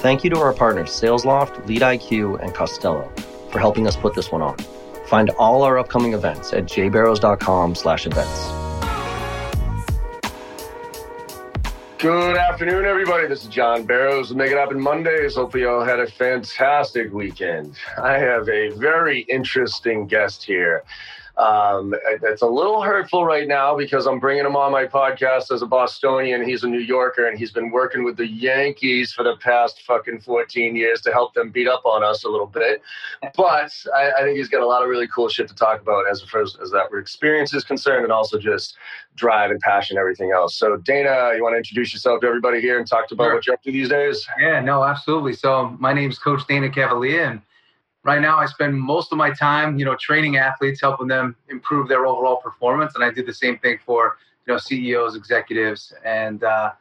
Thank you to our partners SalesLoft, LeadIQ, and Costello for helping us put this one on. Find all our upcoming events at jbarrows.com slash events. Good afternoon, everybody. This is John Barrows Make It Happen Mondays. Hopefully, you all had a fantastic weekend. I have a very interesting guest here. Um, it's a little hurtful right now because I'm bringing him on my podcast as a Bostonian. He's a New Yorker and he's been working with the Yankees for the past fucking 14 years to help them beat up on us a little bit. But I, I think he's got a lot of really cool shit to talk about as far as, as that experience is concerned and also just drive and passion and everything else. So, Dana, you want to introduce yourself to everybody here and talk about sure. what you're up to these days? Yeah, no, absolutely. So, my name is Coach Dana Cavalea and right now I spend most of my time, you know, training athletes, helping them improve their overall performance. And I do the same thing for, you know, CEOs, executives, and, uh,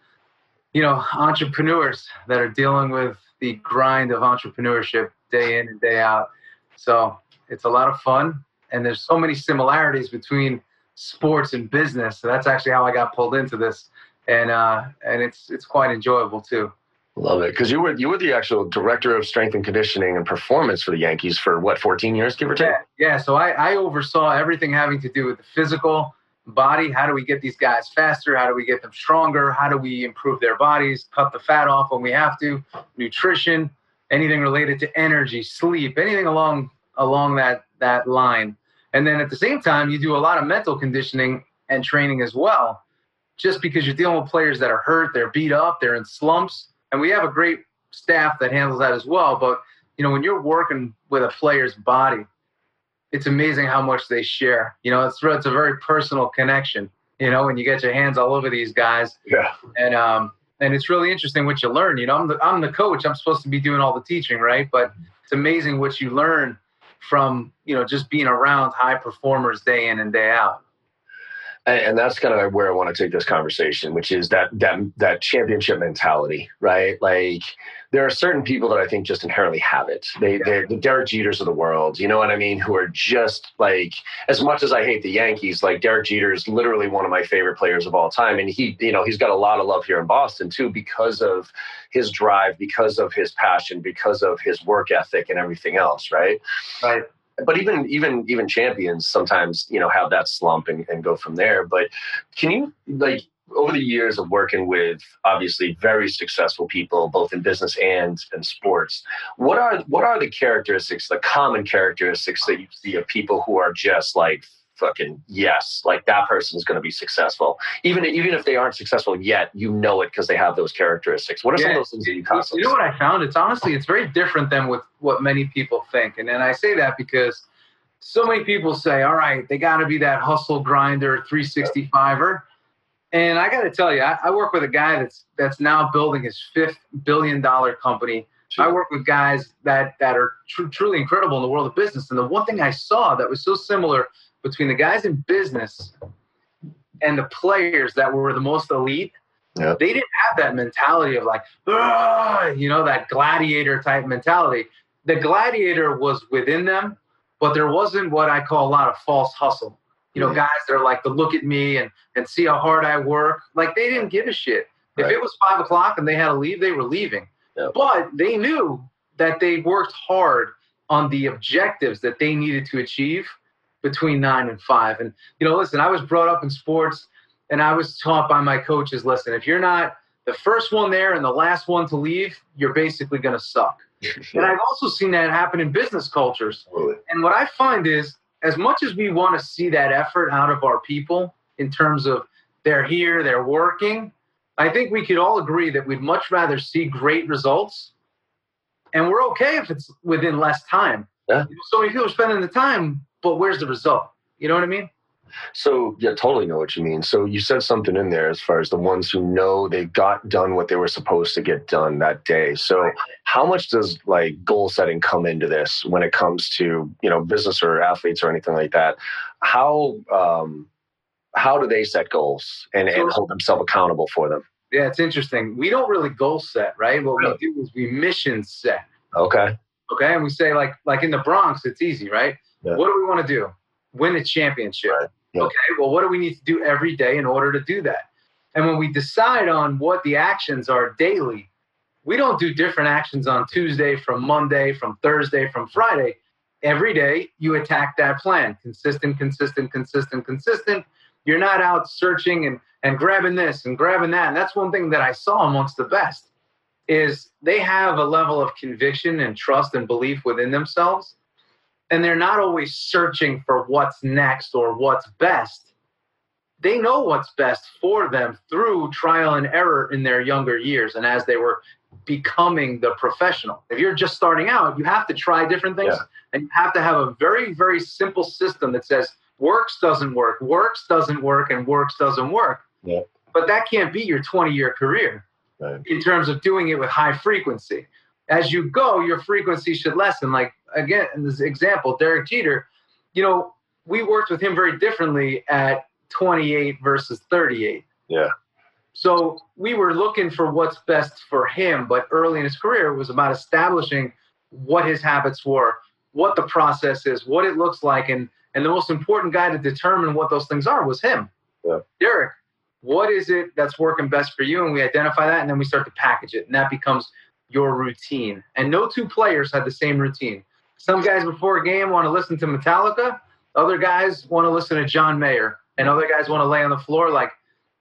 you know, entrepreneurs that are dealing with the grind of entrepreneurship day in and day out. So it's a lot of fun. And there's so many similarities between sports and business. So that's actually how I got pulled into this. And, uh, and it's, it's quite enjoyable too. Love it, because you were you were the actual director of strength and conditioning and performance for the Yankees for what 14 years, give or take. Yeah, yeah. So I, I oversaw everything having to do with the physical body. How do we get these guys faster? How do we get them stronger? How do we improve their bodies? Cut the fat off when we have to. Nutrition, anything related to energy, sleep, anything along along that that line. And then at the same time, you do a lot of mental conditioning and training as well. Just because you're dealing with players that are hurt, they're beat up, they're in slumps and we have a great staff that handles that as well. But you know, when you're working with a player's body, it's amazing how much they share. You know, it's it's a very personal connection. You know, when you get your hands all over these guys. Yeah. And um and it's really interesting what you learn. You know, I'm the I'm the coach. I'm supposed to be doing all the teaching, right? But it's amazing what you learn from you know just being around high performers day in and day out and that's kind of where I want to take this conversation, which is that that that championship mentality, right? Like there are certain people that I think just inherently have it. They yeah. they're the Derek Jeters of the world, you know what I mean? Who are just like as much as I hate the Yankees, like Derek Jeter is literally one of my favorite players of all time, and he you know he's got a lot of love here in Boston too because of his drive, because of his passion, because of his work ethic and everything else, right? Right but even even even champions sometimes you know have that slump and, and go from there. But can you like over the years of working with obviously very successful people both in business and in sports what are what are the characteristics the common characteristics that you see of people who are just like fucking yes, like that person is going to be successful. Even even if they aren't successful yet, you know it because they have those characteristics. What are yeah, some of those things that you constantly? You know what I found? It's honestly it's very different than with what many people think, and and I say that because so many people say, all right, they got to be that hustle grinder, 365er. And I got to tell you, I, I, work with a guy that's that's now building his fifth billion dollar company. I work with guys that that are tr- truly incredible in the world of business. And the one thing I saw that was so similar between the guys in business and the players that were the most elite, they didn't have that mentality of like, ah, you know, that gladiator type mentality. The gladiator was within them, but there wasn't what I call a lot of false hustle. You know, mm-hmm. guys that are like to look at me and, and see how hard I work. Like they didn't give a shit. If it was five o'clock and they had to leave, they were leaving. But they knew that they worked hard on the objectives that they needed to achieve between nine and five. And, you know, listen, I was brought up in sports and I was taught by my coaches listen, if you're not the first one there and the last one to leave, you're basically going to suck. and I've also seen that happen in business cultures. And what I find is, as much as we want to see that effort out of our people in terms of they're here, they're working, I think we could all agree that we'd much rather see great results. And we're okay if it's within less time. Yeah. So many people are spending the time but where's the result? You know what I mean? So yeah, totally know what you mean. So you said something in there as far as the ones who know they got done what they were supposed to get done that day. So how much does like goal setting come into this when it comes to you know business or athletes or anything like that? How um, how do they set goals and, and hold themselves accountable for them? Yeah, it's interesting. We don't really goal set, right? What we do is we mission set. Okay. Okay, and we say like like in the Bronx, it's easy, right? Yeah. What do we want to do? Win a championship. Right. Yeah. Okay, well, what do we need to do every day in order to do that? And when we decide on what the actions are daily, we don't do different actions on Tuesday from Monday, from Thursday, from Friday. Every day you attack that plan. Consistent, consistent, consistent, consistent. You're not out searching and, and grabbing this and grabbing that. And that's one thing that I saw amongst the best is they have a level of conviction and trust and belief within themselves. And they're not always searching for what's next or what's best. They know what's best for them through trial and error in their younger years and as they were becoming the professional. If you're just starting out, you have to try different things yeah. and you have to have a very, very simple system that says works doesn't work, works doesn't work, and works doesn't work. Yeah. But that can't be your 20 year career right. in terms of doing it with high frequency. As you go, your frequency should lessen. Like again, in this example, Derek Jeter, you know, we worked with him very differently at 28 versus 38. Yeah. So we were looking for what's best for him, but early in his career, it was about establishing what his habits were, what the process is, what it looks like, and and the most important guy to determine what those things are was him, yeah. Derek. What is it that's working best for you? And we identify that, and then we start to package it, and that becomes your routine. And no two players had the same routine. Some guys before a game want to listen to Metallica. Other guys want to listen to John Mayer, and other guys want to lay on the floor like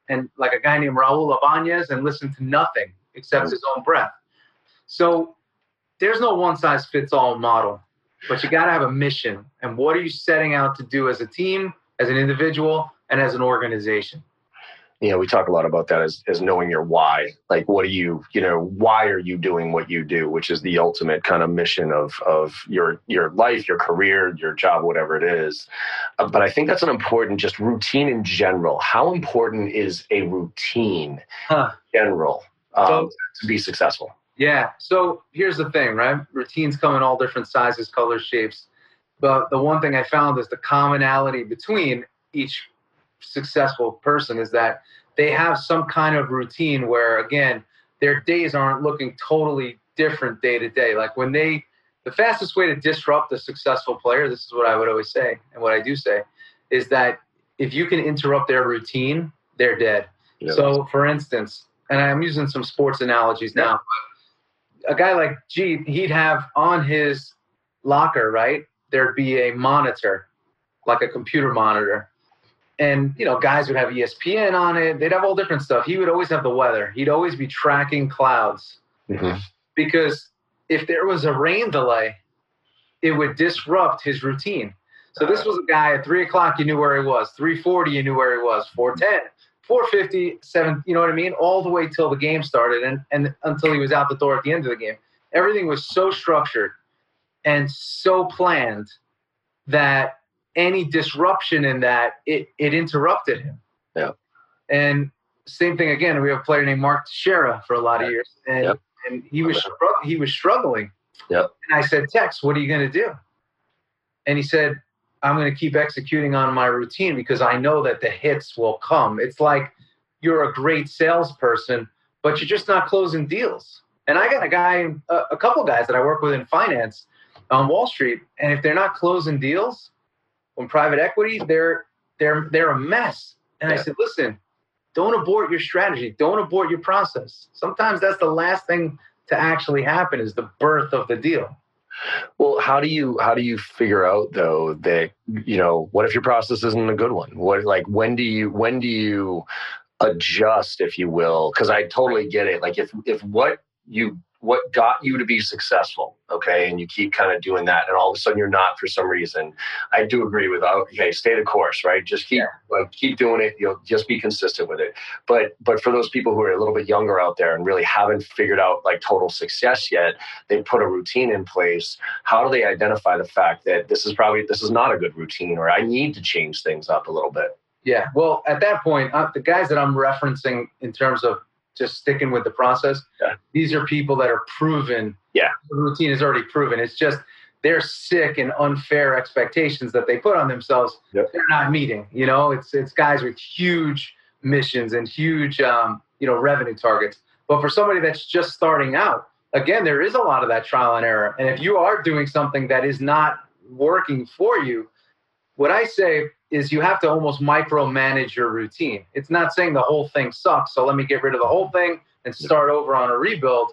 and like a guy named Raul Ibanez and listen to nothing except his own breath. So there's no one size fits all model, but you got to have a mission. And what are you setting out to do as a team, as an individual, and as an organization? You know, we talk a lot about that as, as knowing your why. Like, what do you, you know, why are you doing what you do, which is the ultimate kind of mission of of your your life, your career, your job, whatever it is. Uh, but I think that's an important, just routine in general. How important is a routine huh. in general um, so, to be successful? Yeah. So here's the thing, right? Routines come in all different sizes, colors, shapes. But the one thing I found is the commonality between each successful person is that they have some kind of routine where again their days aren't looking totally different day to day. Like when they the fastest way to disrupt a successful player this is what i would always say and what i do say is that if you can interrupt their routine they're dead. Yeah. so for instance and i'm using some sports analogies now a guy like g he'd have on his locker right there'd be a monitor like a computer monitor and you know guys would have espn on it. They'd have all different stuff. He would always have the weather. He'd always be tracking clouds. Mm-hmm. because if there was a rain delay it would disrupt his routine. So this was a guy at 3 o'clock you knew where he was. 3.40 you knew where he was. 4.10 4.50 7 you know what i mean? All the way till the game started and, and until he was out the door at the end of the game. Everything was so structured and so planned that any disruption in that, it, it interrupted him. Yeah. And same thing again. We have a player named Mark Teixeira for a lot of years, and yep. and he was he was struggling. Yep. And I said, Tex, what are you going to do? And he said, I'm going to keep executing on my routine because I know that the hits will come. It's like you're a great salesperson, but you're just not closing deals. And I got a guy, a, a couple guys that I work with in finance on Wall Street, and if they're not closing deals, when private equity, they're they're they're a mess. And yeah. I said, listen, don't abort your strategy. Don't abort your process. Sometimes that's the last thing to actually happen is the birth of the deal. Well, how do you how do you figure out though that you know what if your process isn't a good one? What like when do you when do you adjust, if you will? Because I totally get it. Like if if what you what got you to be successful okay? And you keep kind of doing that and all of a sudden you're not for some reason. I do agree with oh, okay stay the course right? Just keep yeah. like keep doing it. You'll just be consistent with it. But but for those people who are a little bit younger out there and really haven't figured out like total success yet they put a routine in place. How do they identify the fact that this is probably this is not a good routine or i need to change things up a little bit? Yeah well at that point uh, the guys that i'm referencing in terms of just sticking with the process. Yeah. These are people that are proven. Yeah. The routine is already proven. It's just they're sick and unfair expectations that they put on themselves. Yep. They're not meeting. You know, it's it's guys with huge missions and huge um, you know revenue targets. But for somebody that's just starting out, again, there is a lot of that trial and error. And if you are doing something that is not working for you, what I say is you have to almost micromanage your routine. It's not saying the whole thing sucks, so let me get rid of the whole thing and start over on a rebuild.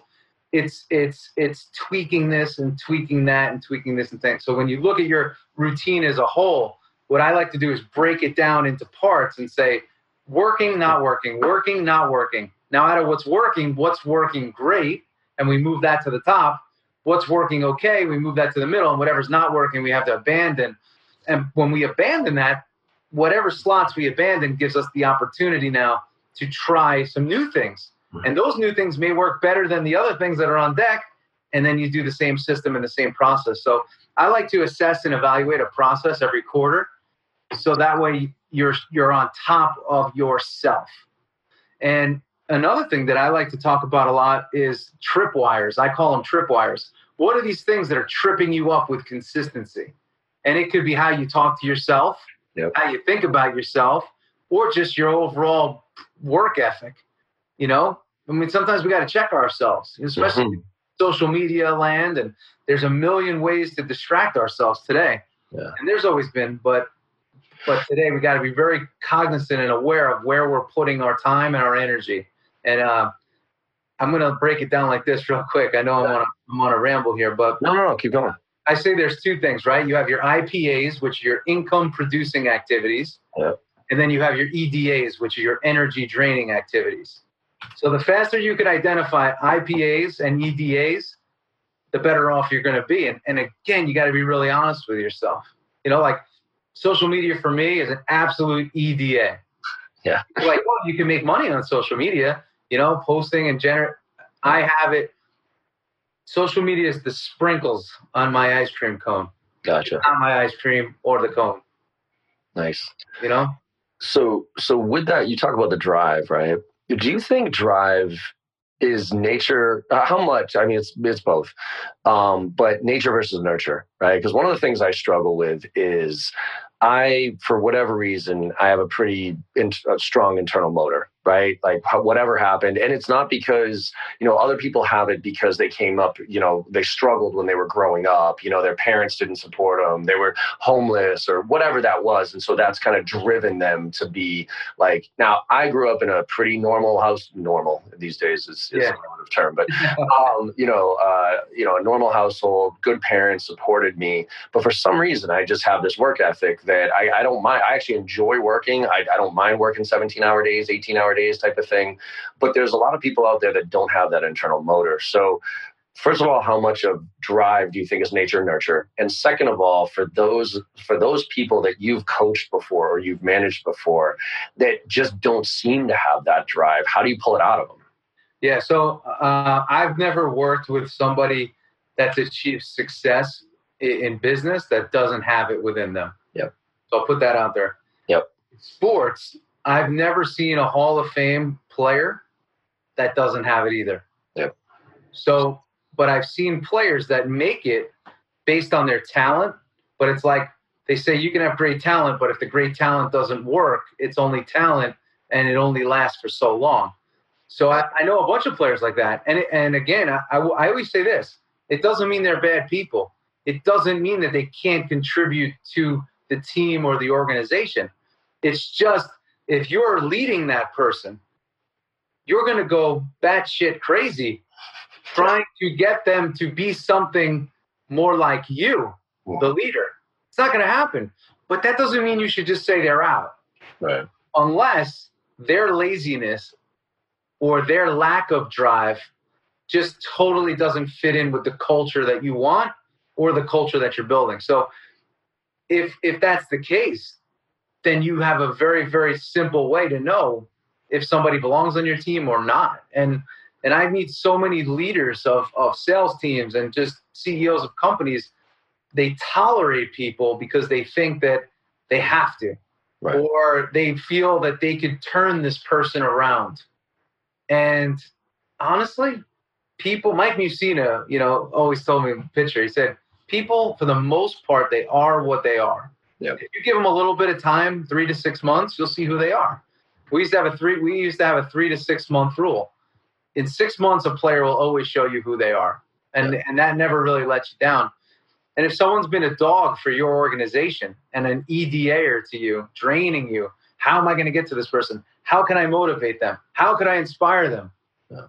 it's it's it's tweaking this and tweaking that and tweaking this and things. So when you look at your routine as a whole, what I like to do is break it down into parts and say, working, not working, working, not working. Now, out of what's working, what's working great, and we move that to the top. What's working okay, we move that to the middle, and whatever's not working, we have to abandon. And when we abandon that, whatever slots we abandon gives us the opportunity now to try some new things. And those new things may work better than the other things that are on deck. And then you do the same system and the same process. So I like to assess and evaluate a process every quarter. So that way you're you're on top of yourself. And another thing that I like to talk about a lot is tripwires. I call them tripwires. What are these things that are tripping you up with consistency? And it could be how you talk to yourself, Yep. how you think about yourself, or just your overall work ethic. You know, I mean, sometimes we got to check ourselves, especially Mhm. social media land, and there's a million ways to distract ourselves today. Yeah. And there's always been, but but today we got to be very cognizant and aware of where we're putting our time and our energy. And uh, I'm gonna break it down like this real quick. I know I'm on a, I'm on a ramble here, but No, no, no, keep going. I say there's two things, right? You have your IPAs, which are your income producing activities, Yep. and then you have your EDAs, which are your energy draining activities. So the faster you can identify IPAs and EDAs, the better off you're going to be. And, and again, you got to be really honest with yourself. You know, like social media for me is an absolute EDA. Yeah. Like, well, you can make money on social media, you know, posting and generate. I have it. Social media is the sprinkles on my ice cream cone, Gotcha. not my ice cream or the cone. Nice. You know, So, so with that, you talk about the drive, right? Do you think drive is nature? Uh, how much? I mean, it's it's both, um, but nature versus nurture, right? Because one of the things I struggle with is I, for whatever reason, I have a pretty in, a strong internal motor, right? Like whatever happened, and it's not because you know other people have it because they came up, you know, they struggled when they were growing up, you know, their parents didn't support them, they were homeless or whatever that was, and so that's kind of driven them to be like. Now, I grew up in a pretty normal house. Normal these days is, is Yeah. a relative term, but um, you know, uh, you know, a normal household, good parents supported me, but for some reason, I just have this work ethic that I, I don't mind. I actually enjoy working. I, I don't mind working 17 hour days, 18 hour type of thing. But there's a lot of people out there that don't have that internal motor. So, first of all, how much of drive do you think is nature and nurture? And second of all, for those for those people that you've coached before or you've managed before that just don't seem to have that drive, how do you pull it out of them? Yeah, so uh, I've never worked with somebody that's achieved success in business that doesn't have it within them. Yep. So I'll put that out there. Yep. Sports, I've never seen a Hall of Fame player that doesn't have it either. Yep. So, but I've seen players that make it based on their talent, but it's like they say you can have great talent, but if the great talent doesn't work, it's only talent and it only lasts for so long. So I, I know a bunch of players like that. And, and again, I, I, I always say this it doesn't mean they're bad people. It doesn't mean that they can't contribute to the team or the organization. It's just if you're leading that person, you're going to go batshit crazy trying to get them to be something more like you, the leader. It's not going to happen. But that doesn't mean you should just say they're out Right. unless their laziness or their lack of drive just totally doesn't fit in with the culture that you want or the culture that you're building. So if if that's the case, then you have a very very simple way to know if somebody belongs on your team or not. And and I meet so many leaders of of sales teams and just CEOs of companies they tolerate people because they think that they have to Right. or they feel that they could turn this person around. And honestly, people, Mike Mussina, you know, always told me in the picture, he said, people, for the most part, they are what they are. Yep. If you give them a little bit of time, three to six months, you'll see who they are. We used to have a three, we used to have a three to six month rule. In six months, a player will always show you who they are. And, and that never really lets you down. And if someone's been a dog for your organization and an EDA to you, draining you, how am I going to get to this person? How can I motivate them? How could I inspire them?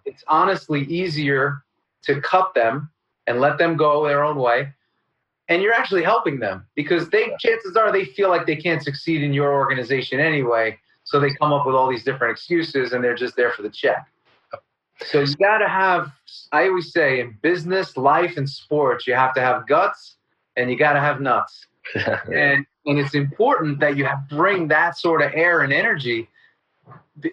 It's honestly easier to cut them and let them go their own way. And you're actually helping them because they chances are they feel like they can't succeed in your organization anyway. So they come up with all these different excuses and they're just there for the check. So you got to have, I always say, in business, life, and sports, you have to have guts and you got to have nuts. and and it's important that you have, bring that sort of air and energy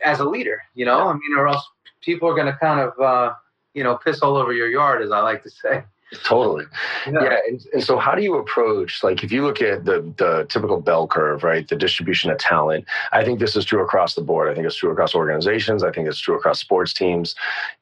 as a leader. You know, I mean, or else people are going to kind of, uh, you know, piss all over your yard, as I like to say. Totally. Yeah. yeah and, and, so how do you approach, like if you look at the, the typical bell curve, right? The distribution of talent, I think this is true across the board. I think it's true across organizations. I think it's true across sports teams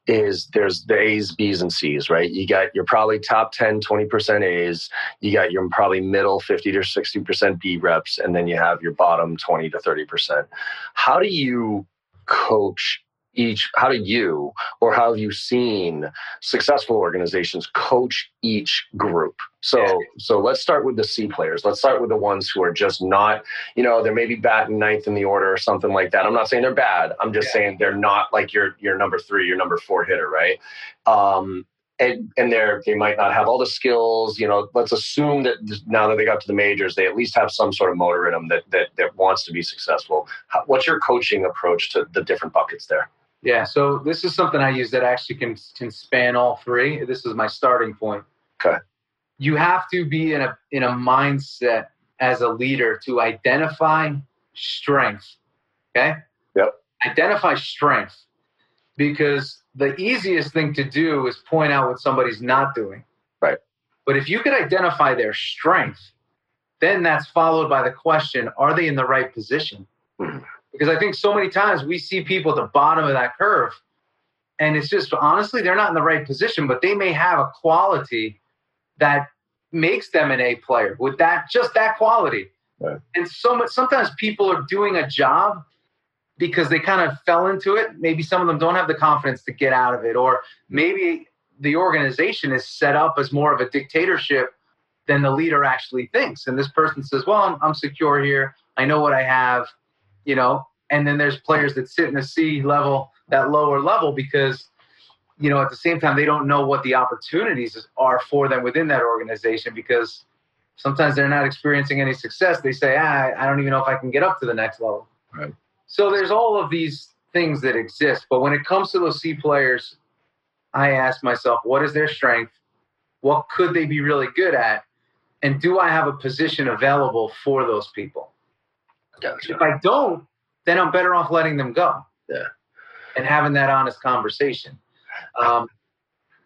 is there's the A's, B's and C's, right? You got your probably top 10, 20% A's. You got your probably middle 50 to 60% B reps. And then you have your bottom 20 to 30%. How do you coach each how do you or how have you seen successful organizations coach each group? So yeah. so let's start with the c players. Let's start with the ones who are just not you know they're maybe batting ninth in the order or something like that. I'm not saying they're bad. I'm just yeah. saying they're not like your your number three your number four hitter right? Um and, and they're they might not have all the skills you know let's assume that now that they got to the majors they at least have some sort of motor in them that that, that wants to be successful. How, what's your coaching approach to the different buckets there yeah, so this is something I use that actually can can span all three. This is my starting point. Okay. You have to be in a in a mindset as a leader to identify strength. Okay? Yep. Identify strength because the easiest thing to do is point out what somebody's not doing. Right. But if you could identify their strength, then that's followed by the question, are they in the right position? Mm-hmm. Because I think so many times we see people at the bottom of that curve, and it's just honestly, they're not in the right position, but they may have a quality that makes them an A player with that just that quality. Right. And so much sometimes people are doing a job because they kind of fell into it. Maybe some of them don't have the confidence to get out of it, or maybe the organization is set up as more of a dictatorship than the leader actually thinks. And this person says, Well, I'm, I'm secure here. I know what I have you know, and then there's players that sit in the C level, that lower level, because you know at the same time they don't know what the opportunities are for them within that organization because sometimes they're not experiencing any success. They say, ah, I don't even know if I can get up to the next level. Right. So there's all of these things that exist, but when it comes to those C players, I ask myself, what is their strength? What could they be really good at? And do I have a position available for those people? Gotcha. If I don't, then I'm better off letting them go. Yeah. And having that honest conversation. Um,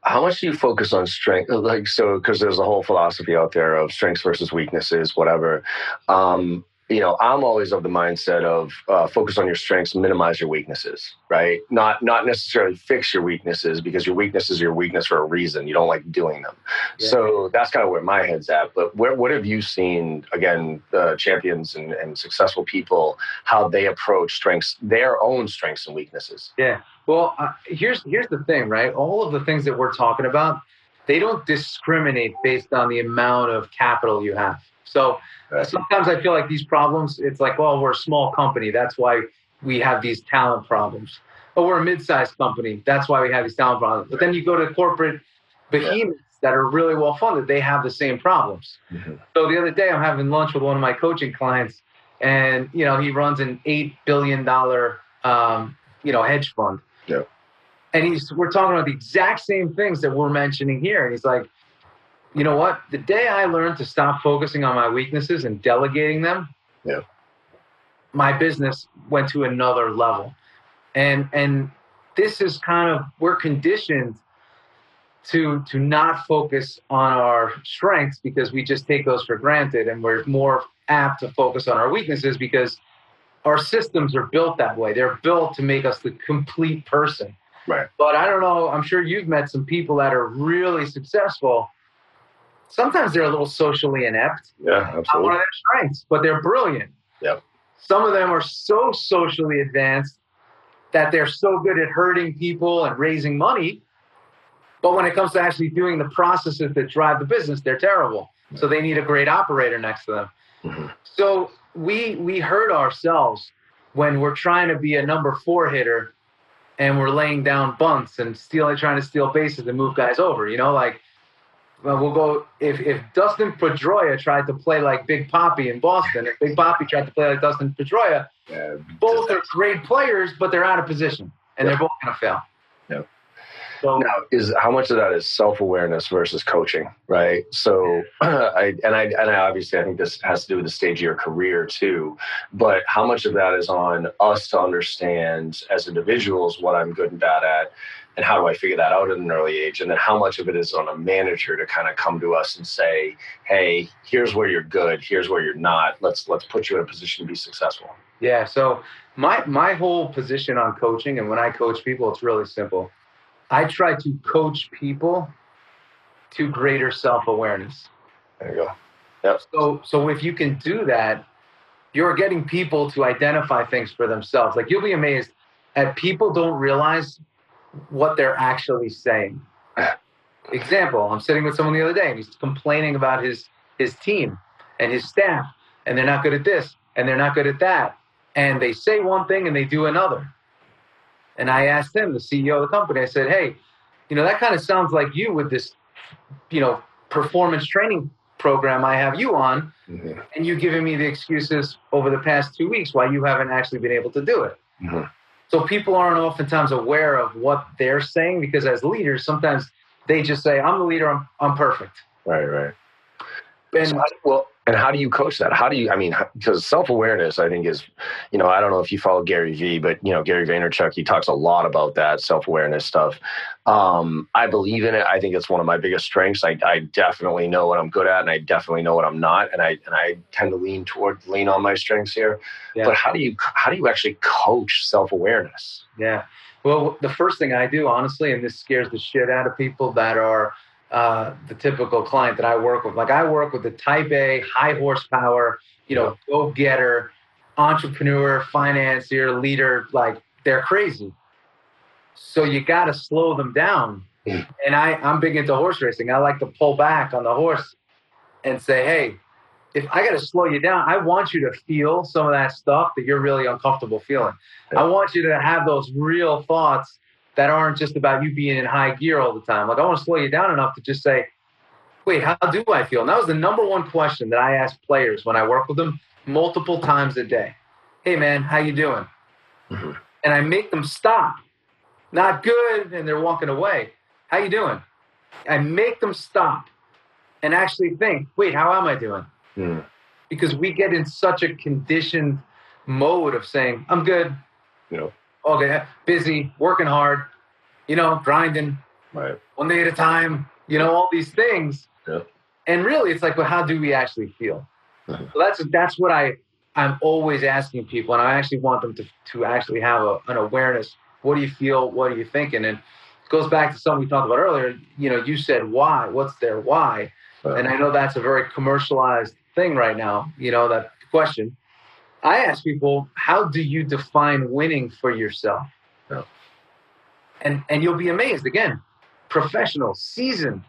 how much do you focus on strength like so because there's a whole philosophy out there of strengths versus weaknesses whatever um, you know i'm always of the mindset of uh, focus on your strengths minimize your weaknesses right? Not not necessarily fix your weaknesses because your weakness is your weakness for a reason. You don't like doing them. Yeah. so that's kind of where my head's at. But where, what have you seen again the champions and, and successful people how they approach strengths their own strengths and weaknesses? Yeah. Well uh, here's here's the thing right? All of the things that we're talking about they don't discriminate based on the amount of capital you have so right. sometimes I feel like these problems, it's like, well, we're a small company. That's why we have these talent problems. Or we're a mid-sized company. That's why we have these talent problems. But then you go to corporate behemoths that are really well funded. They have the same problems. Mm-hmm. So the other day, I'm having lunch with one of my coaching clients, and you know he runs an eight billion dollar um, you know hedge fund. Yeah. And he's we're talking about the exact same things that we're mentioning here. And he's like, you know what? The day I learned to stop focusing on my weaknesses and delegating them, yeah. my business went to another level. And and this is kind of we're conditioned to to not focus on our strengths because we just take those for granted and we're more apt to focus on our weaknesses because our systems are built that way. They're built to make us the complete person. Right. But I don't know, I'm sure you've met some people that are really successful sometimes they're a little socially inept. Yeah, absolutely. Not one of their strengths, but they're brilliant. Yep. Some of them are so socially advanced that they're so good at hurting people and raising money. But when it comes to actually doing the processes that drive the business, they're terrible. So they need a great operator next to them. Mm-hmm. So we we hurt ourselves when we're trying to be a number four hitter and we're laying down bunts and stealing, trying to steal bases and move guys over. You know, like well, we'll go if if Dustin Pedroia tried to play like Big Papi in Boston, if Big Papi tried to play like Dustin Pedroia, yeah, both are great players, but they're out of position and they're both going to fail. So now, is how much of that is self awareness versus coaching, right? So, I and I and I obviously I think this has to do with the stage of your career too, but how much of that is on us to understand as individuals what I'm good and bad at, and how do I figure that out at an early age, and then how much of it is on a manager to kind of come to us and say, hey, here's where you're good, here's where you're not. Let's let's put you in a position to be successful. Yeah. So my my whole position on coaching, and when I coach people, it's really simple I try to coach people to greater self awareness. There you go. Yep. So, so if you can do that, you're getting people to identify things for themselves. Like you'll be amazed at people don't realize what they're actually saying. Example: I'm sitting with someone the other day, and he's complaining about his his team and his staff, and they're not good at this, and they're not good at that, and they say one thing and they do another. And I asked him, the CEO of the company, I said, hey, you know, that kind of sounds like you with this, you know, performance training program I have you on. Mm-hmm. And you giving me the excuses over the past two weeks why you haven't actually been able to do it. Mm-hmm. So people aren't oftentimes aware of what they're saying because as leaders, sometimes they just say, I'm the leader, I'm, I'm perfect. Right, right. And so, well, and how do you coach that? How do you, I mean, because self awareness, I think, is, you know, I don't know if you follow Gary Vee, but, you know, Gary Vaynerchuk, he talks a lot about that self awareness stuff. Um, I believe in it. I think it's one of my biggest strengths. I, I definitely know what I'm good at and I definitely know what I'm not. And I, and I tend to lean toward, lean on my strengths here. Yeah. But how do you, how do you actually coach self awareness? Yeah. Well, the first thing I do, honestly, and this scares the shit out of people that are, uh, the typical client that I work with. Like I work with the type A, high horsepower, you know, go getter, entrepreneur, financier, leader. Like they're crazy. So you got to slow them down. Hmm. And I, I'm big into horse racing. I like to pull back on the horse and say, hey, if I got to slow you down, I want you to feel some of that stuff that you're really uncomfortable feeling. I want you to have those real thoughts that aren't just about you being in high gear all the time. Like I want to slow you down enough to just say, wait, how do I feel? And that was the number one question that I ask players when I work with them multiple times a day. Hey man, how you doing? Mm-hmm. And I make them stop. Not good, and they're walking away. How you doing? I make them stop and actually think, wait, how am I doing? Mm. Because we get in such a conditioned mode of saying, I'm good. You okay, busy, working hard, you know, grinding, right. one day at a time, you know, all these things. Yeah. And really, it's like, well, how do we actually feel? So that's that's what I I'm always asking people, and I actually want them to to actually have a, an awareness. What do you feel? What are you thinking? And it goes back to something we talked about earlier. You know, you said why? What's their why? Right. And I know that's a very commercialized thing right now. You know that question. I ask people, how do you define winning for yourself? And and you'll be amazed. Again, professional, seasoned,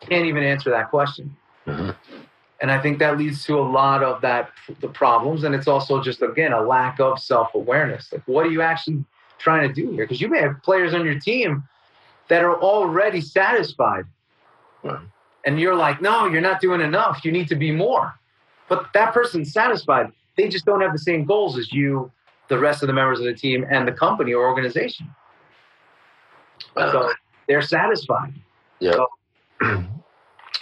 can't even answer that question. Mm-hmm. And I think that leads to a lot of that the problems. And it's also just again a lack of self-awareness. Like what are you actually trying to do here? Because you may have players on your team that are already satisfied. And you're like, no, you're not doing enough. You need to be more. But that person's satisfied they just don't have the same goals as you, the rest of the members of the team, and the company or organization. Uh, so they're satisfied. Yeah. So,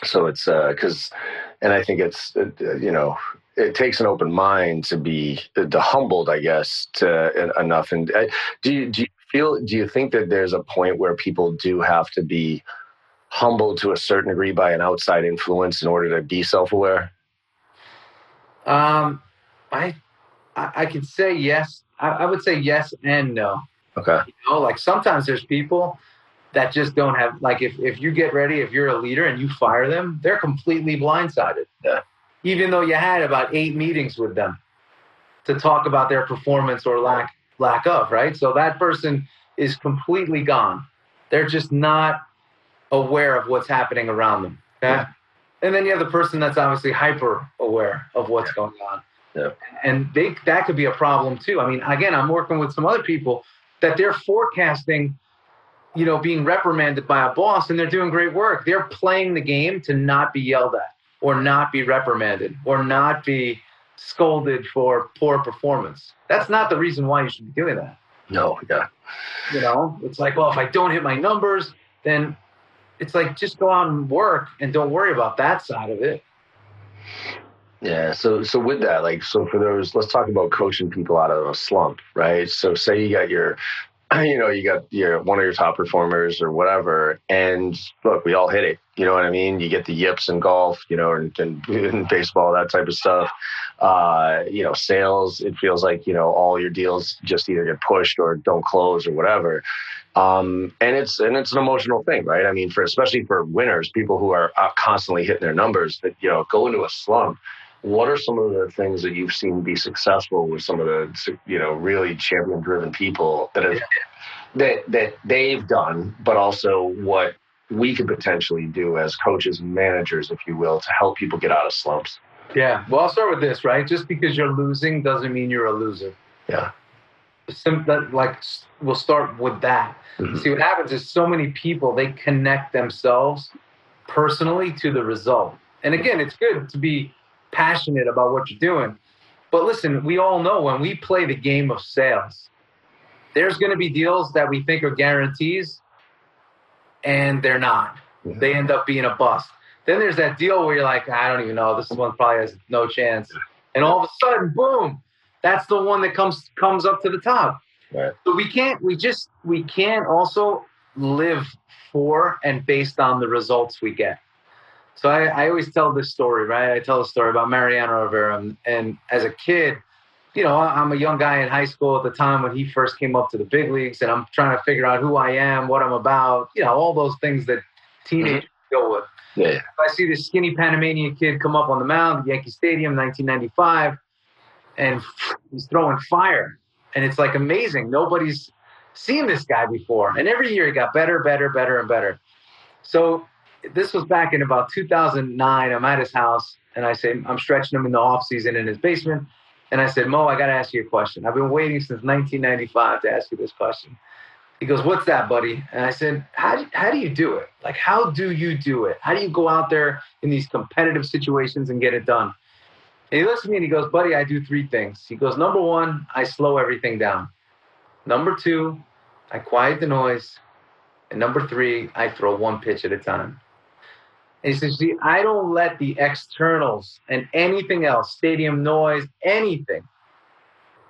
so it's because, uh, and I think it's uh, you know it takes an open mind to be uh, humbled, I guess, to enough. And uh, do you do you feel? Do you think that there's a point where people do have to be humbled to a certain degree by an outside influence in order to be self-aware? Um, I I, I could say yes. I, I, would say yes and no. Okay. You know, like sometimes there's people that just don't have like if if you get ready, if you're a leader and you fire them, they're completely blindsided. Yeah. Even though you had about eight meetings with them to talk about their performance or lack lack of, right? So that person is completely gone. They're just not aware of what's happening around them. Okay. Yeah. And then you have the person that's obviously hyper aware of what's going on. Yeah. And they that could be a problem too. I mean, again, I'm working with some other people that they're forecasting, you know, being reprimanded by a boss and they're doing great work. They're playing the game to not be yelled at or not be reprimanded or not be scolded for poor performance. That's not the reason why you should be doing that. No, yeah. You know, it's like, well, if I don't hit my numbers, then it's like just go out and work and don't worry about that side of it. Yeah. So so with that, like so for those, let's talk about coaching people out of a slump, right? So say you got your you know, you got your one of your top performers or whatever, and look, we all hit it. You know what I mean? You get the yips in golf, you know, and, and in baseball, that type of stuff. Uh, you know, sales. It feels like you know all your deals just either get pushed or don't close or whatever. Um, and it's and it's an emotional thing, right? I mean, for especially for winners, people who are constantly hitting their numbers, that you know go into a slump what are some of the things that you've seen be successful with some of the you know really champion driven people that have that that they've done but also what we could potentially do as coaches and managers if you will to help people get out of slumps? Yeah. Well i'll start with this right? Just because you're losing doesn't mean you're a loser. Yeah. That, like we'll start with that. Mm-hmm. see what happens is so many people they connect themselves personally to the result. And again it's good to be passionate about what you're doing. But listen, we all know when we play the game of sales, there's going to be deals that we think are guarantees and they're not. Yeah. They end up being a bust. Then there's that deal where you're like, I don't even know, this one probably has no chance. And all of a sudden, boom, that's the one that comes comes up to the top. Right. So we can't we just we can't also live for and based on the results we get. So I, I always tell this story, right? I tell a story about Mariano Rivera. And, and as a kid, you know, I'm a young guy in high school at the time when he first came up to the big leagues, and I'm trying to figure out who I am, what I'm about, you know, all those things that teenagers mm-hmm. deal with. Yeah. I see this skinny Panamanian kid come up on the mound at Yankee Stadium, 1995, and he's throwing fire, and it's like amazing. Nobody's seen this guy before, and every year he got better, better, better, and better. So this was back in about 2009. I'm at his house and I say, I'm stretching him in the off season in his basement. And I said, Mo, I got to ask you a question. I've been waiting since 1995 to ask you this question. He goes, What's that, buddy? And I said, how how do you do it? Like, how do you do it? How do you go out there in these competitive situations and get it done? And he looks at me and he goes, Buddy, I do three things. He goes, Number one, I slow everything down. Number two, I quiet the noise. And number three, I throw one pitch at a time. And he says, See, I don't let the externals and anything else, stadium noise, anything,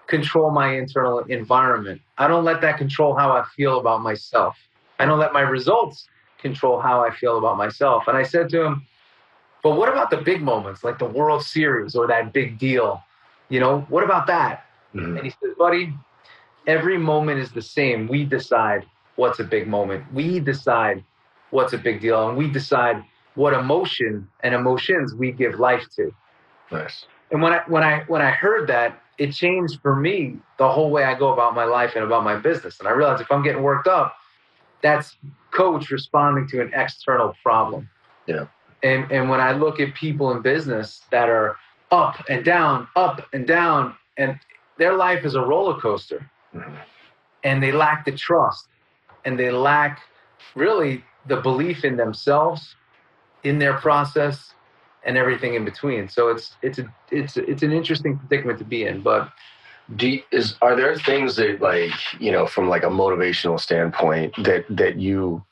control my internal environment. I don't let that control how I feel about myself. I don't let my results control how I feel about myself. And I said to him, But what about the big moments, like the World Series or that big deal? You know, what about that? Mm-hmm. And he says, Buddy, every moment is the same. We decide what's a big moment. We decide what's a big deal. And we decide what emotion and emotions we give life to. Nice. And when I when I when I heard that, it changed for me the whole way I go about my life and about my business. And I realized if I'm getting worked up, that's coach responding to an external problem. Yeah. And and when I look at people in business that are up and down, up and down, and their life is a roller coaster. Mm-hmm. And they lack the trust and they lack really the belief in themselves in their process and everything in between. So it's it's a it's it's an interesting predicament to be in. But do is are there things that like you know from like a motivational standpoint that that you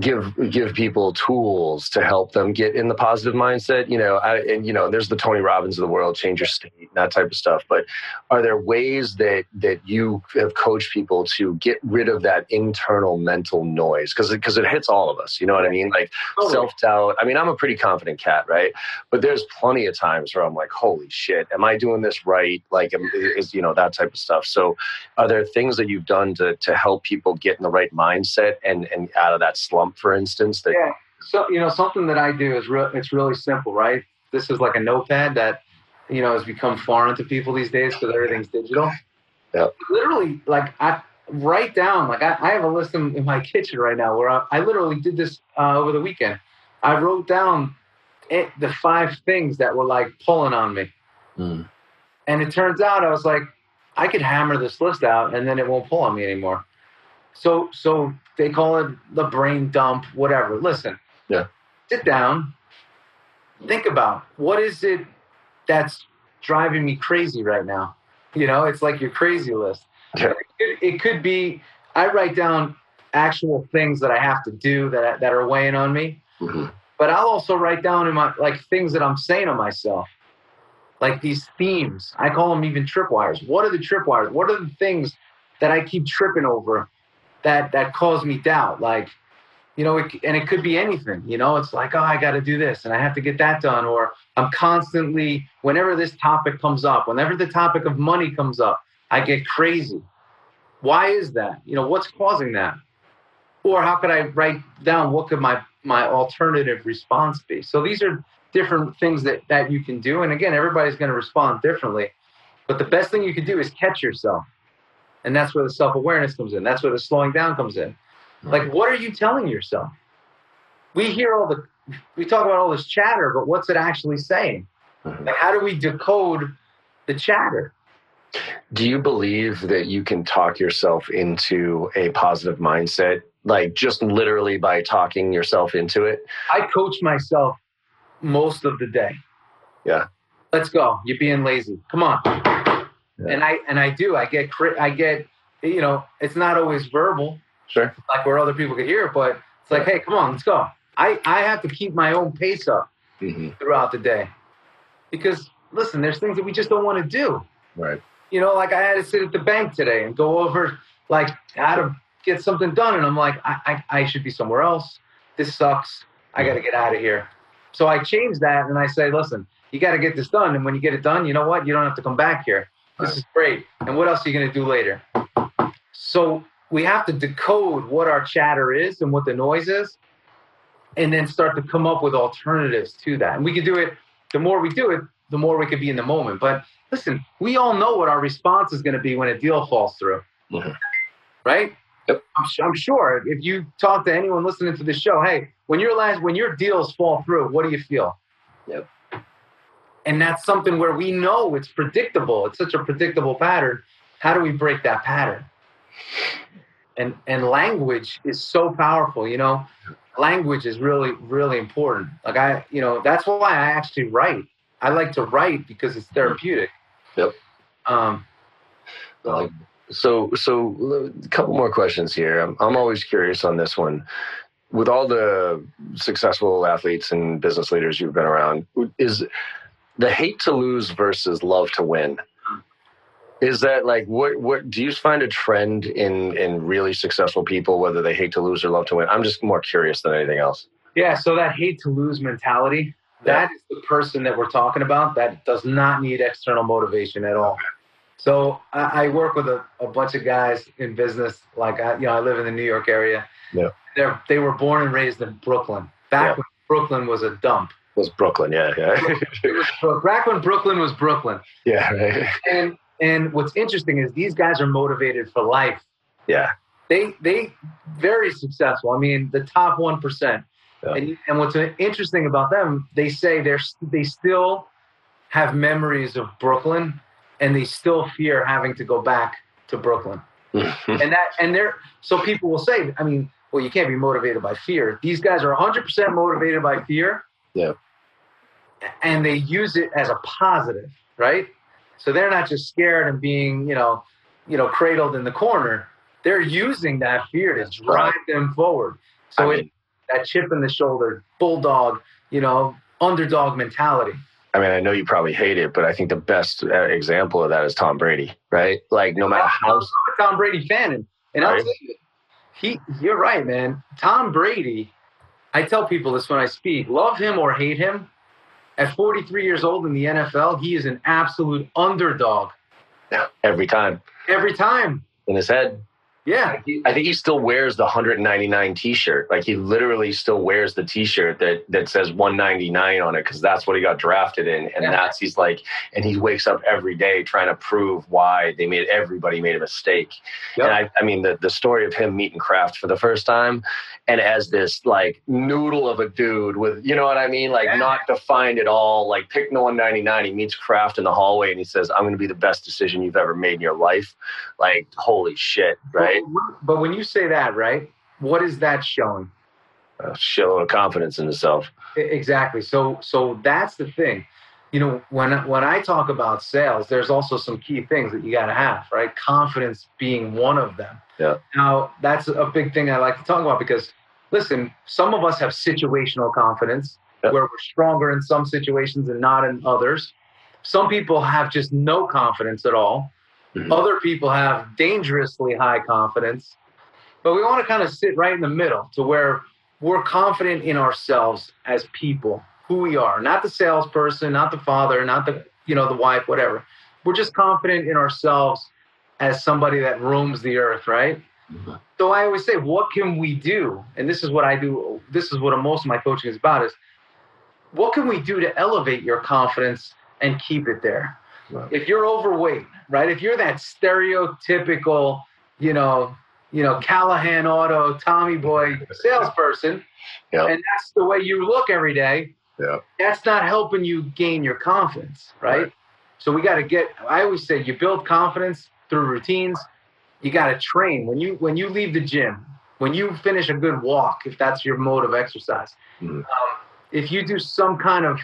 give give people tools to help them get in the positive mindset you know I, and you know there's the tony robbins of the world change your state that type of stuff but are there ways that that you have coached people to get rid of that internal mental noise? Because because it, it, hits all of us you know what i mean? Like oh, totally. self-doubt i mean i'm a pretty confident cat right? But there's plenty of times where i'm like holy shit am i doing this right? Like is you know that type of stuff. So are there things that you've done to to help people get in the right mindset and and out of that slump for instance? That yeah. So you know, something that I do is real. It's really simple, right? This is like a notepad that you know has become foreign to people these days because everything's digital. Yeah. Literally, like I write down. Like I, I have a list in, in, my kitchen right now where I, I literally did this uh, over the weekend. I wrote down it, the five things that were like pulling on me. Mm. And it turns out I was like, I could hammer this list out and then it won't pull on me anymore. So so they call it the brain dump, whatever. Listen. Yeah. Sit down. Think about what is it that's driving me crazy right now. You know, it's like your crazy list. Yeah. It, could, it could be I write down actual things that I have to do that that are weighing on me. Mhm. But I'll also write down in my like things that I'm saying to myself, like these themes. I call them even tripwires. What are the tripwires? What are the things that I keep tripping over that that cause me doubt? Like, you know, it, and it could be anything. You know, it's like, oh, I got to do this and I have to get that done, or I'm constantly whenever this topic comes up, whenever the topic of money comes up, I get crazy. Why is that? You know, what's causing that? Or how could I write down what could my my alternative response be? So these are different things that that you can do. And again, everybody's going to respond differently. But the best thing you can do is catch yourself. And that's where the self-awareness comes in. That's where the slowing down comes in. Like what are you telling yourself? We hear all the we talk about all this chatter, but what's it actually saying? Mhm. Like how do we decode the chatter? Do you believe that you can talk yourself into a positive mindset, like just literally by talking yourself into it? I coach myself most of the day. Yeah. Let's go. You're being lazy. Come on. And I and I do. I get I get you know, it's not always verbal Sure. like where other people could hear it, but it's like, hey, come on, let's go. I I have to keep my own pace up hmm throughout the day. Because listen, there's things that we just don't want to do. Right. You know, like I had to sit at the bank today and go over like how to get something done, and I'm like, I I, I should be somewhere else. This sucks. I got to get out of here. So I changed that, and I say, listen, you got to get this done, and when you get it done, you know what? You don't have to come back here. This is great. And what else are you going to do later? So we have to decode what our chatter is and what the noise is, and then start to come up with alternatives to that. And we can do it. The more we do it, the more we could be in the moment. But listen, we all know what our response is going to be when a deal falls through, Mhm. right? Yep. I'm, su- I'm sure if you talk to anyone listening to the show, hey, when your last when your deals fall through, what do you feel? Yep. And that's something where we know it's predictable. It's such a predictable pattern. How do we break that pattern? And and language is so powerful. You know, language is really really important. Like I, you know, that's why I actually write. I like to write because it's therapeutic. Yep. Um, Like, so, so a couple more questions here. I'm, I'm always curious on this one. With all the successful athletes and business leaders you've been around, is the hate to lose versus love to win? Is that like what? What do you find a trend in in really successful people, whether they hate to lose or love to win? I'm just more curious than anything else. Yeah, so that hate to lose mentality, that is the person that we're talking about that does not need external motivation at all. So I, I work with a, a bunch of guys in business. Like I, you know, I live in the New York area. Yeah. They're they were born and raised in Brooklyn. Back Yeah. when Brooklyn was a dump. Was Brooklyn? Yeah, yeah, It was back when Brooklyn was Brooklyn. yeah, right. And and what's interesting is these guys are motivated for life. yeah. They they very successful. I mean, the top one percent. Yeah. And and what's interesting about them, they say they're they still have memories of Brooklyn, and they still fear having to go back to Brooklyn. And that and they're so people will say, I mean, well, you can't be motivated by fear. These guys are 100% motivated by fear. Yeah. And they use it as a positive, right? So they're not just scared and being, you know, you know, cradled in the corner. They're using that fear to drive right. them forward. So I it, that chip in the shoulder, bulldog, you know, underdog mentality. I mean, I know you probably hate it, but I think the best uh, example of that is Tom Brady, right? Like, no matter how I'm a Tom Brady fan, and, and I'll tell you, he, you're right, man. Tom Brady, I tell people this when I speak, love him or hate him. At 43 years old in the NFL, he is an absolute underdog. Every time. Every time. in his head, Yeah. I think he still wears the 199 T-shirt. Like he literally still wears the T-shirt that that says 199 on it because that's what he got drafted in, and Yeah. that's he's like, and he wakes up every day trying to prove why they made everybody made a mistake. Yep. And I, I mean, the the story of him meeting Kraft for the first time, and as this like noodle of a dude with, you know what I mean, like Yeah. not defined at all, like pick the 199. He meets Kraft in the hallway, and he says, "I'm going to be the best decision you've ever made in your life." Like, holy shit, right? But, but when you say that, right, what is that showing? a shitload of confidence in E, Exactly. So so that's the thing. You know, when when I talk about sales, there's also some key things that you got to have, right? Confidence being one of them. Yeah. Now, that's a big thing I like to talk about because listen, some of us have situational confidence Yeah. where we're stronger in some situations and not in others. Some people have just no confidence at all. Mhm. Other people have dangerously high confidence. But we want to kind of sit right in the middle to where we're confident in ourselves as people, who we are, not the salesperson, not the father, not the you know the wife, whatever. We're just confident in ourselves as somebody that roams the earth, right? Mhm. So I always say, what can we do? And this is what I do. This is what most of my coaching is about: is what can we do to elevate your confidence and keep it there? If you're overweight, right? If you're that stereotypical, you know, you know, Callahan Auto, Tommy Boy salesperson, Yeah. and that's the way you look every day, Yeah. that's not helping you gain your confidence, right? Right. So we got to get. I always say you build confidence through routines. You got to train when you when you leave the gym, when you finish a good walk, if that's your mode of exercise. Mhm. Um, if you do some kind of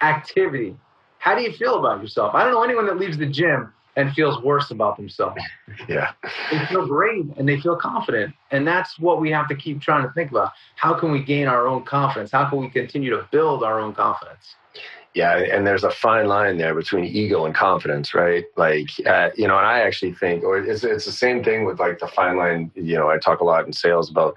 activity, how do you feel about yourself? I don't know anyone that leaves the gym and feels worse about themselves Yeah. they feel great and they feel confident. And that's what we have to keep trying to think about. How can we gain our own confidence? How can we continue to build our own confidence? Yeah, and there's a fine line there between ego and confidence, right? Like, uh, you know, and I actually think, or it's it's the same thing with like the fine line. You know, I talk a lot in sales about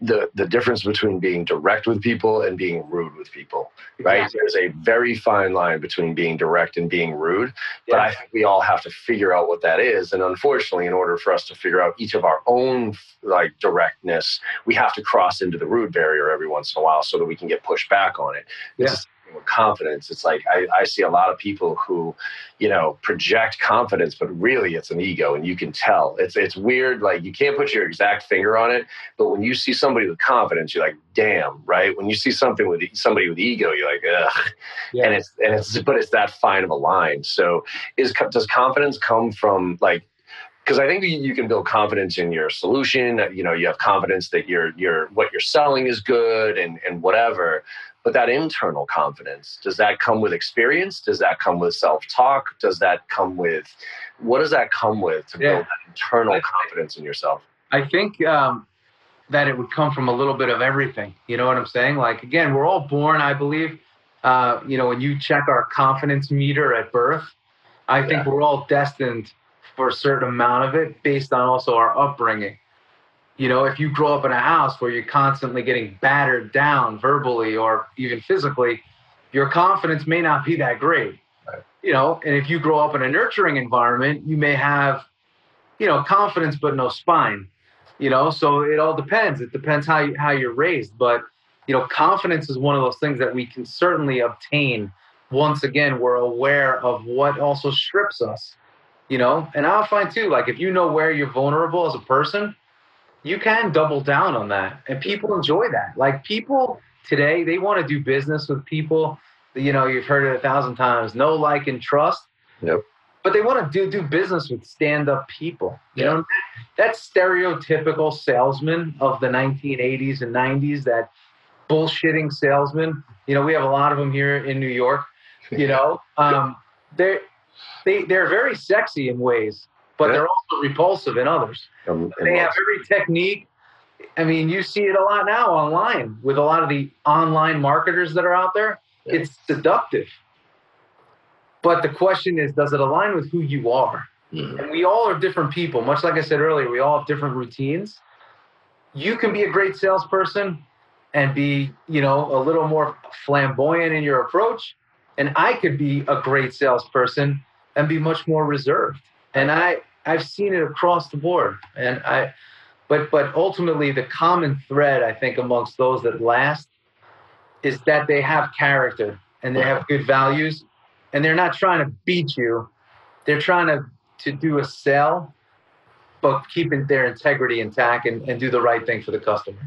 the the difference between being direct with people and being rude with people, right? Exactly. There's a very fine line between being direct and being rude, but I think we all have to figure out what that is. And unfortunately, in order for us to figure out each of our own like directness, we have to cross into the rude barrier every once in a while so that we can get pushed back on it. It's Yeah. the with confidence. It's like I, I see a lot of people who, you know, project confidence, but really it's an ego, and you can tell. It's it's weird. Like you can't put your exact finger on it, but when you see somebody with confidence, you're like, damn, right? When you see something with somebody with ego, you're like, ugh Yeah. and it's and it's but it's that fine of a line so is does confidence come from like because I think you you can build confidence in your solution. You know, you have confidence that your your what you're selling is good and and whatever. But that internal confidence does that come with experience? Does that come with self talk? Does that come with what does that come with to Yeah. build that internal I- confidence in yourself? I think um, that it would come from a little bit of everything. You know what I'm saying? Like, again, we're all born, I believe. Uh, you know, when you check our confidence meter at birth, I think we're all destined for a certain amount of it based on also our upbringing. You know, if you grow up in a house where you're constantly getting battered down verbally or even physically, your confidence may not be that great. Right. You know, and if you grow up in a nurturing environment, you may have, you know, confidence but no spine. You know, so it all depends. It depends how you, how you're raised, but you know, confidence is one of those things that we can certainly obtain. Once again, we're aware of what also strips us. You know, and I'll find too, like if you know where you're vulnerable as a person, you can double down on that, and people enjoy that. Like people today, they want to do business with people. You know, you've heard it a thousand times: know, like, and trust. Yep. But they want to do do business with stand-up people. You know, that stereotypical salesman of the 1980s and 90s, that bullshitting salesman. You know, we have a lot of them here in New York. You know, um, they're they they're very sexy in ways, but Yeah. they're also repulsive in others. Um, They have every technique. I mean, you see it a lot now online with a lot of the online marketers that are out there. Yeah. It's seductive. But the question is, does it align with who you are? Mhm. And we all are different people. Much like I said earlier, we all have different routines. You can be a great salesperson and be, you know, a little more flamboyant in your approach. And I could be a great salesperson and be much more reserved. And I, I've seen it across the board. And I, But but ultimately, the common thread I think amongst those that last is that they have character and they have good values, and they're not trying to beat you. They're trying to to do a sell but keeping their integrity intact and, and do the right thing for the customer.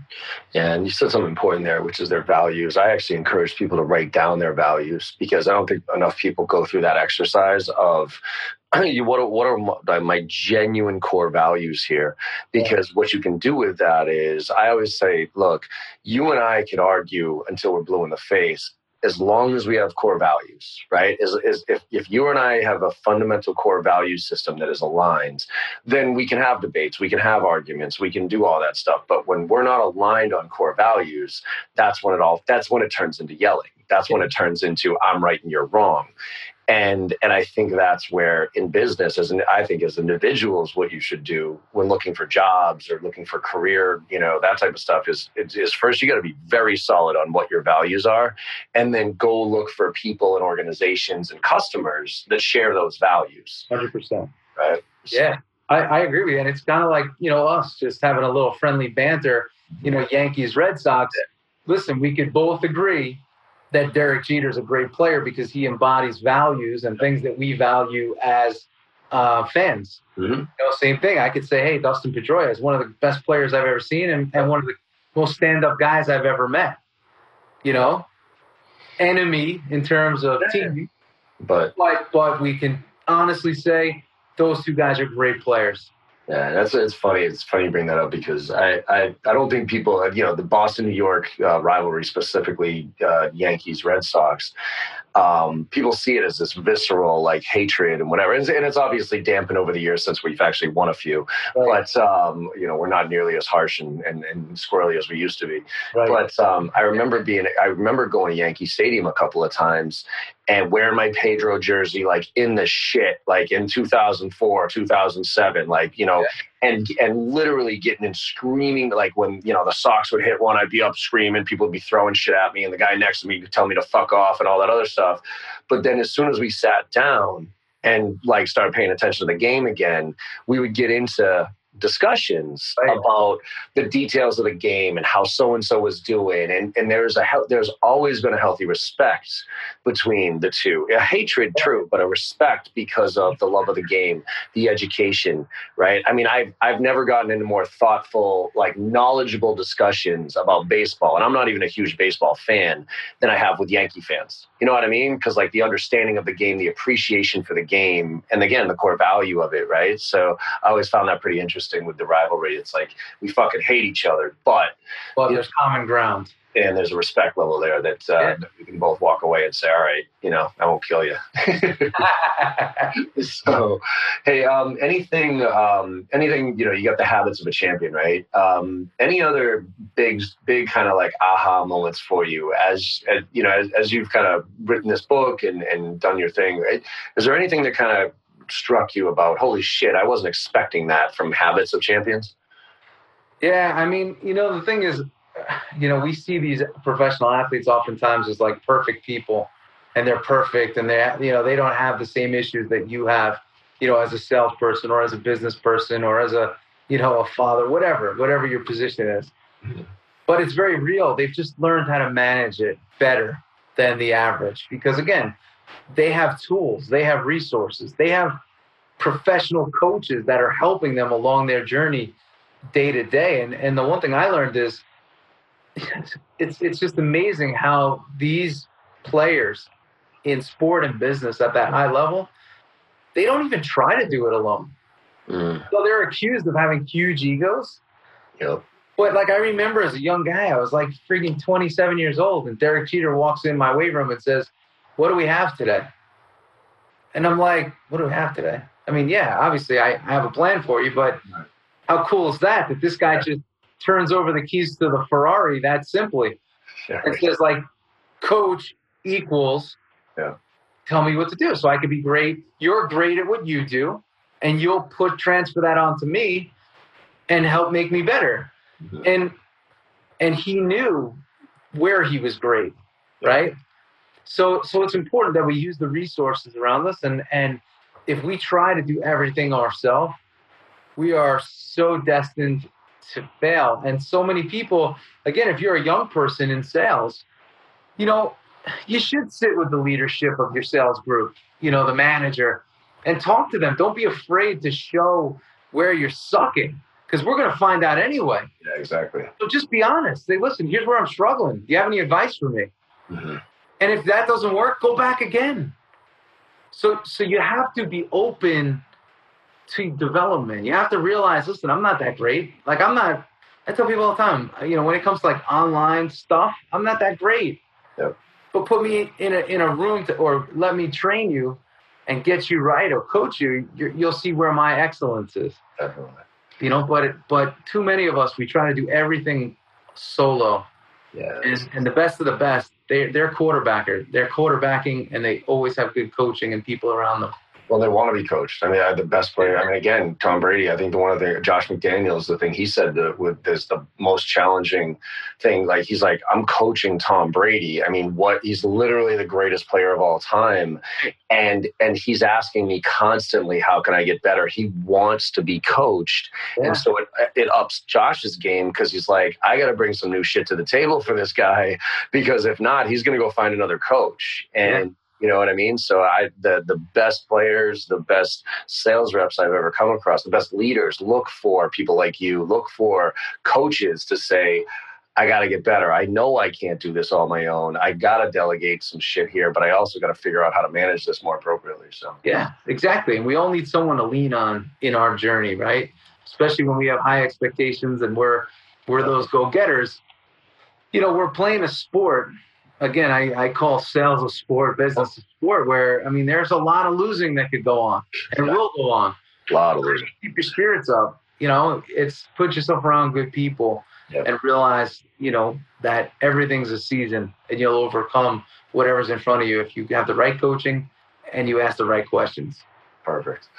Yeah, and you said something important there, which is their values. I actually encourage people to write down their values because I don't think enough people go through that exercise of what are, what are my genuine core values here? Because what you can do with that is, I always say, look, you and I can argue until we're blue in the face, as long as we have core values, right? Is, is if, if you and I have a fundamental core value system that is aligned, then we can have debates, we can have arguments, we can do all that stuff. But when we're not aligned on core values, that's when it all that's when it turns into yelling. That's when it turns into I'm right and you're wrong and and i think that's where in business as an i think as individuals what you should do when looking for jobs or looking for career you know that type of stuff is is first you got to be very solid on what your values are and then go look for people and organizations and customers that share those values. 100% right? Yeah. I, I agree with you. And it's kind of like you know us just having a little friendly banter you know yankees red sox. Listen we could both agree that Derek Jeter is a great player because he embodies values and things that we value as uh, fans. Mm-hmm. You know, same thing. I could say, hey, Dustin Pedroia is one of the best players I've ever seen and, and one of the most stand-up guys I've ever met. You know, enemy in terms of team, but but but we can honestly say those two guys are great players. Yeah, that's it's funny. It's funny you bring that up because I I, I don't think people you know the Boston New York uh, rivalry specifically uh, Yankees Red Sox um, people see it as this visceral like hatred and whatever, and, and, it's obviously dampened over the years since we've actually won a few. Right. But um, you know, we're not nearly as harsh and, and, and squirrely as we used to be. Right. But um, I remember being, I remember going to Yankee Stadium a couple of times and wearing my Pedro jersey like in the shit, like in 2004, 2007, like you know. Yeah and and literally getting and screaming like when you know the Sox would hit one, I'd be up screaming, people would be throwing shit at me, and the guy next to me would tell me to fuck off and all that other stuff. But then as soon as we sat down and like started paying attention to the game again, we would get into discussions right. about the details of the game and how so and so was doing. And and there's a there's always been a healthy respect between the two. A hatred true but a respect because of the love of the game the education right? I mean i've i've never gotten into more thoughtful like knowledgeable discussions about baseball. And i'm not even a huge baseball fan than i have with yankee fans. You know what i mean? Because like the understanding of the game the appreciation for the game and again the core value of it right? So i always found that pretty interesting interesting with the rivalry. It's like we fucking hate each other, but well, there's common ground, and there's a respect level there that, uh, yeah. we can both walk away and say, "All right, you know, I won't kill you." so, hey, um, anything, um, anything, you know, you got the habits of a champion, right? Um, any other big, big kind of like aha moments for you as, as you know, as, as you've kind of written this book and and done your thing, right? Is there anything that kind of struck you about holy shit i wasn't expecting that from habits of champions. Yeah i mean you know the thing is you know we see these professional athletes oftentimes as like perfect people and they're perfect and they you know they don't have the same issues that you have you know as a salesperson or as a business person or as a you know a father whatever whatever your position is. Mm-hmm. but it's very real. They've just learned how to manage it better than the average because again they have tools, they have resources, they have professional coaches that are helping them along their journey day to day. And and the one thing I learned is it's it's just amazing how these players in sport and business at that high level, they don't even try to do it alone. Mm. So they're accused of having huge egos. Yep. But like I remember as a young guy, I was like freaking 27 years old, and Derek Jeter walks in my weight room and says, what do we have today? And I'm like, what do we have today? I mean, yeah, obviously I, I have a plan for you, but how cool is that? That this guy just turns over the keys to the Ferrari that simply. Yeah, and says like, coach equals yeah. tell me what to do. So I can be great. You're great at what you do, and you'll put transfer that onto me and help make me better. Mm-hmm. And and he knew where he was great, right? So, so it's important that we use the resources around us, and and if we try to do everything ourselves, we are so destined to fail. And so many people, again, if you're a young person in sales, you know, you should sit with the leadership of your sales group, you know, the manager, and talk to them. Don't be afraid to show where you're sucking because we're going to find out anyway. Yeah, exactly. So just be honest. Say, listen, here's where I'm struggling. Do you have any advice for me? Mm-hmm. And if that doesn't work, go back again. So, so you have to be open to development. You have to realize, listen, I'm not that great. Like I'm not. I tell people all the time, you know, when it comes to like online stuff, I'm not that great. Yep. But put me in a in a room to, or let me train you and get you right or coach you. You'll see where my excellence is. Definitely. You know, but but too many of us we try to do everything solo. And, and the best of the best, they they're quarterbacker. They're quarterbacking, and they always have good coaching and people around them. Well, they want to be coached. I mean, I, had the best player. I mean, again, Tom Brady. I think the one of the Josh McDaniels, the thing he said that with this the most challenging thing. Like he's like, I'm coaching Tom Brady. I mean, what? He's literally the greatest player of all time, and and he's asking me constantly, how can I get better? He wants to be coached, yeah. and so it it ups Josh's game because he's like, I got to bring some new shit to the table for this guy because if not, he's going to go find another coach and. Yeah you know what I mean? So I the the best players, the best sales reps I've ever come across, the best leaders look for people like you, look for coaches to say, I got to get better. I know I can't do this all my own. I got to delegate some shit here, but I also got to figure out how to manage this more appropriately. So, yeah, exactly. And we all need someone to lean on in our journey, right? Especially when we have high expectations and we're we're those go-getters. You know, we're playing a sport again, I, I call sales a sport, business a sport, where I mean, there's a lot of losing that could go on and will go on. A lot of losing. Keep your spirits up. You know, it's put yourself around good people and realize, you know, that everything's a season and you'll overcome whatever's in front of you if you have the right coaching and you ask the right questions. Perfect.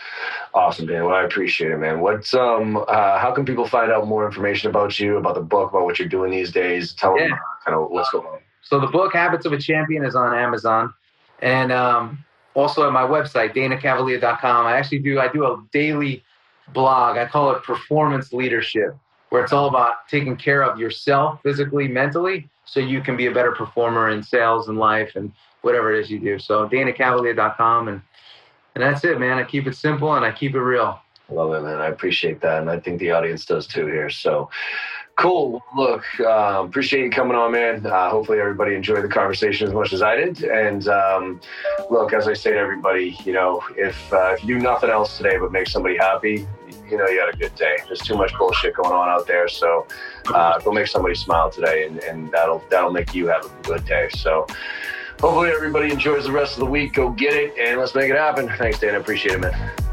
Awesome, Dan. Well, I appreciate it, man. What's um uh, how can people find out more information about you, about the book, about what you're doing these days? Tell yeah. them kind of what's going on. So the book Habits of a Champion is on Amazon, and um, also at my website danacavalea.com. I actually do I do a daily blog. I call it Performance Leadership, where it's all about taking care of yourself physically, mentally, so you can be a better performer in sales and life and whatever it is you do. So danacavalea.com and and that's it, man. I keep it simple and I keep it real. Love it, man. I appreciate that, and I think the audience does too here. So. Cool. Look, um, appreciate you coming on, man. Uh, hopefully, everybody enjoyed the conversation as much as I did. And um, look, as I say to everybody, you know, if uh, if you do nothing else today but make somebody happy, you know, you had a good day. There's too much bullshit going on out there, so uh, go make somebody smile today, and, and that'll that'll make you have a good day. So. Hopefully everybody enjoys the rest of the week. Go get it and let's make it happen. Thanks, Dan. I appreciate it, man.